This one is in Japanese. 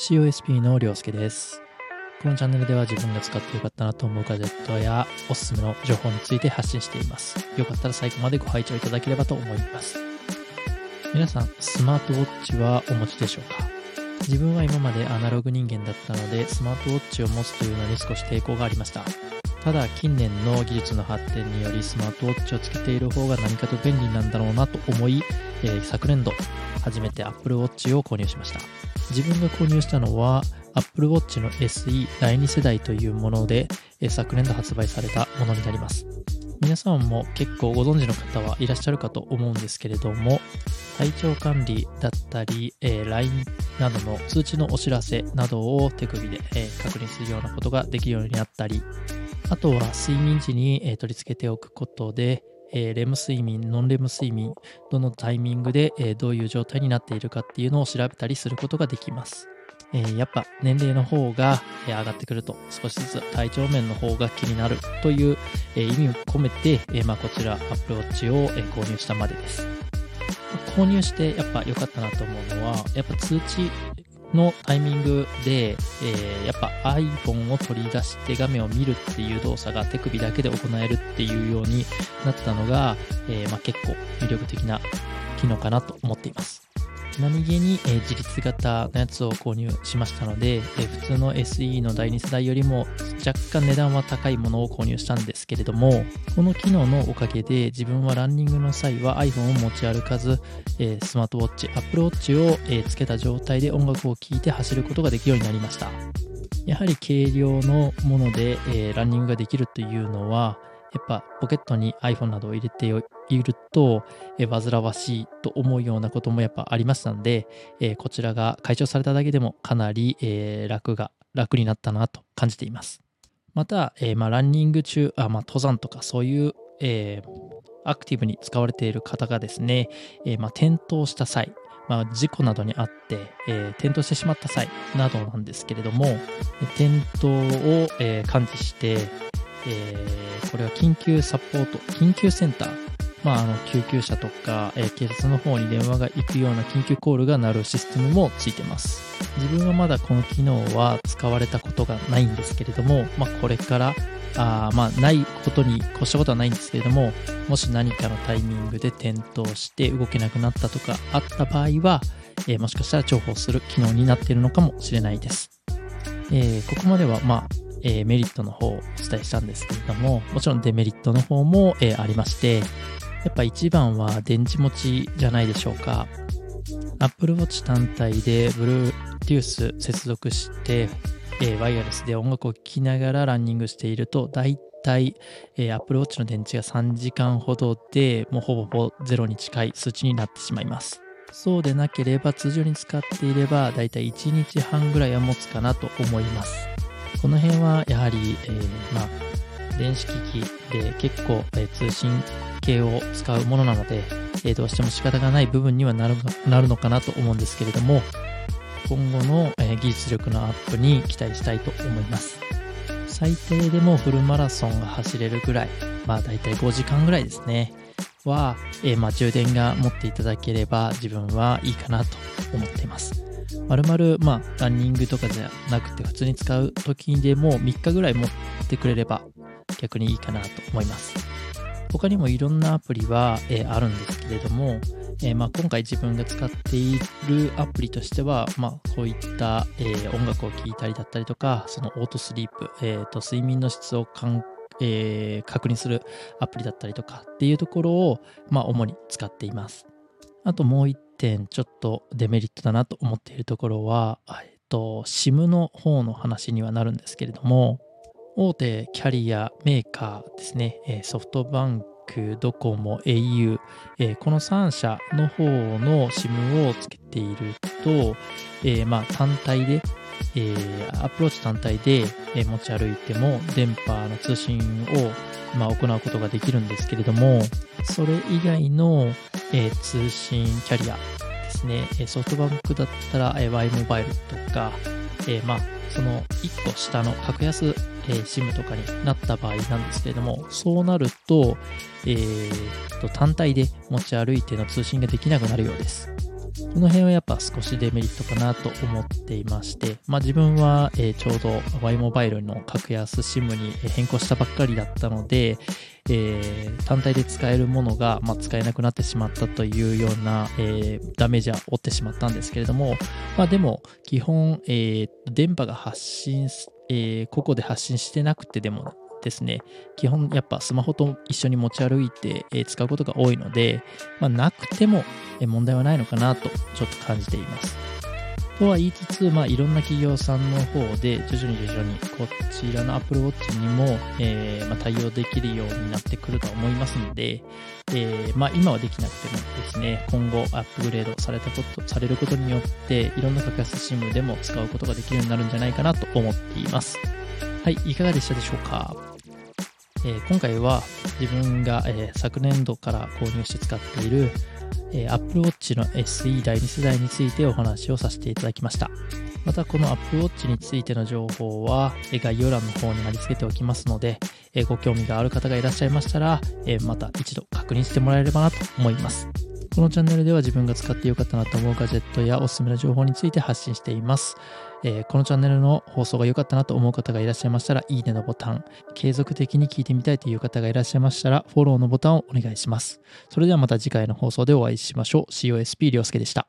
COSP のりょうすけです。このチャンネルでは自分が使ってよかったなと思うガジェットやおすすめの情報について発信しています。よかったら最後までご拝聴いただければと思います。皆さん、スマートウォッチはお持ちでしょうか？自分は今までアナログ人間だったので、スマートウォッチを持つというのに少し抵抗がありました。ただ、近年の技術の発展により、スマートウォッチをつけている方が何かと便利なんだろうなと思い、えー昨年度、初めて Apple Watch を購入しました。自分が購入したのは Apple Watch の SE 第2世代というもので、えー昨年度発売されたものになります。皆さんも結構ご存知の方はいらっしゃるかと思うんですけれども、体調管理だったり、えー LINE などの通知のお知らせなどを手首で、えー確認するようなことができるようになったり、あとは睡眠時に、えー取り付けておくことで、えーレム睡眠、ノンレム睡眠、どのタイミングで、えーどういう状態になっているかっていうのを調べたりすることができます。えーやっぱ年齢の方が、え上がってくると少しずつ体調面の方が気になるという、え意味を込めて、えまあ、こちら Apple Watch を、え購入したまでです。購入してやっぱ良かったなと思うのは、やっぱ通知のタイミングで、えーやっぱ iPhone を取り出して画面を見るっていう動作が手首だけで行えるっていうようになったのが、えーまあ、結構魅力的な機能かなと思っています。何気に、え自立型のやつを購入しましたので、え普通の SE の第2世代よりも若干値段は高いものを購入したんですけれども、この機能のおかげで自分はランニングの際は iPhone を持ち歩かず、えスマートウォッチ、Apple Watch を、えつけた状態で音楽を聴いて走ることができるようになりました。やはり軽量のもので、えーランニングができるというのは、やっぱポケットに iPhone などを入れていると、煩わしいと思うようなこともやっぱありましたので、えこちらが解消されただけでもかなり、え楽が楽になったなと感じています。また、えま、ランニング中、あま、登山とかそういう、えアクティブに使われている方がですね、えま、転倒した際、まあ、事故などにあって、えー転倒してしまった際などなんですけれども、転倒を、えー感知して、えこれは緊急サポート、緊急センター、まあ、あの救急車とか、えー警察の方に電話が行くような緊急コールが鳴るシステムもついてます。自分はまだこの機能は使われたことがないんですけれども、まあ、これから、あまあ、ないことに越したことはないんですけれども、もし何かのタイミングで転倒して動けなくなったとかあった場合は、えーもしかしたら重宝する機能になっているのかもしれないです。えーここまでは、まあ、えーメリットの方をお伝えしたんですけれども、もちろんデメリットの方も、えーありまして、やっぱ一番は電池持ちじゃないでしょうか。Apple Watch 単体で Bluetooth 接続して、えーワイヤレスで音楽を聴きながらランニングしていると、だいたい、えー Apple Watch の電池が3時間ほどでもうほぼほぼゼロに近い数値になってしまいます。そうでなければ通常に使っていればだいたい1日半ぐらいは持つかなと思います。この辺はやはり、えーまあ、電子機器で結構、えー通信系を使うものなので、えーどうしても仕方がない部分にはなるなるのかなと思うんですけれども、今後の、え技術力のアップに期待したいと思います。最低でもフルマラソンが走れるぐらい、まあ大体5時間ぐらいですね、は、えまあ充電が持っていただければ自分はいいかなと思っています。まるまる、まあ、ランニングとかじゃなくて普通に使う時にでも3日ぐらい持ってくれれば逆にいいかなと思います。他にもいろんなアプリは、えーあるんですけれども、えーまあ、今回自分が使っているアプリとしては、まあ、こういった、えー音楽を聴いたりだったりとか、そのオートスリープ、えーと睡眠の質を、え確認するアプリだったりとかっていうところを、まあ、主に使っています。あともう一点、ちょっとデメリットだなと思っているところは、えっと、SIM の方の話にはなるんですけれども、大手キャリアメーカーですね、ソフトバンク、ドコモ、au、この3社の方の SIM をつけていると、えまあ単体で、えーアプローチ単体で、えー持ち歩いても電波の通信を、まあ、行うことができるんですけれども、それ以外の、えー通信キャリアですね、えソフトバンクだったら、え Y モバイルとか、えまあ、その1個下の格安、えー SIM とかになった場合なんですけれども、そうなると、えーと単体で持ち歩いての通信ができなくなるようです。この辺はやっぱ少しデメリットかなと思っていまして、まあ自分は、え、ちょうど Y モバイルの格安 SIM に変更したばっかりだったので、えー、単体で使えるものが、まあ、使えなくなってしまったというような、えー、ダメージは負ってしまったんですけれども、まあでも基本、えー、電波が発信、えー、個々で発信してなくてでもですね、基本やっぱスマホと一緒に持ち歩いて、え使うことが多いので、まあ、なくても問題はないのかなとちょっと感じています。とは言いつつ、まあ、いろんな企業さんの方で徐々に徐々にこちらの Apple Watch にも、えー、まあ、対応できるようになってくると思いますので、えー、まあ、今はできなくてもですね、今後アップグレードされたこと、されることによって、いろんな格安 SIM でも使うことができるようになるんじゃないかなと思っています。はい、いかがでしたでしょうか？え、今回は自分が、え、昨年度から購入して使っている、え、Apple Watch の SE 第2世代についてお話をさせていただきました。またこの Apple Watch についての情報は概要欄の方に貼り付けておきますので、ご興味がある方がいらっしゃいましたら、また一度確認してもらえればなと思います。このチャンネルでは自分が使ってよかったなと思うガジェットやおすすめの情報について発信しています。えー、このチャンネルの放送が良かったなと思う方がいらっしゃいましたら、いいねのボタン、継続的に聞いてみたいという方がいらっしゃいましたら、フォローのボタンをお願いします。それではまた次回の放送でお会いしましょう。COSP りょうすけでした。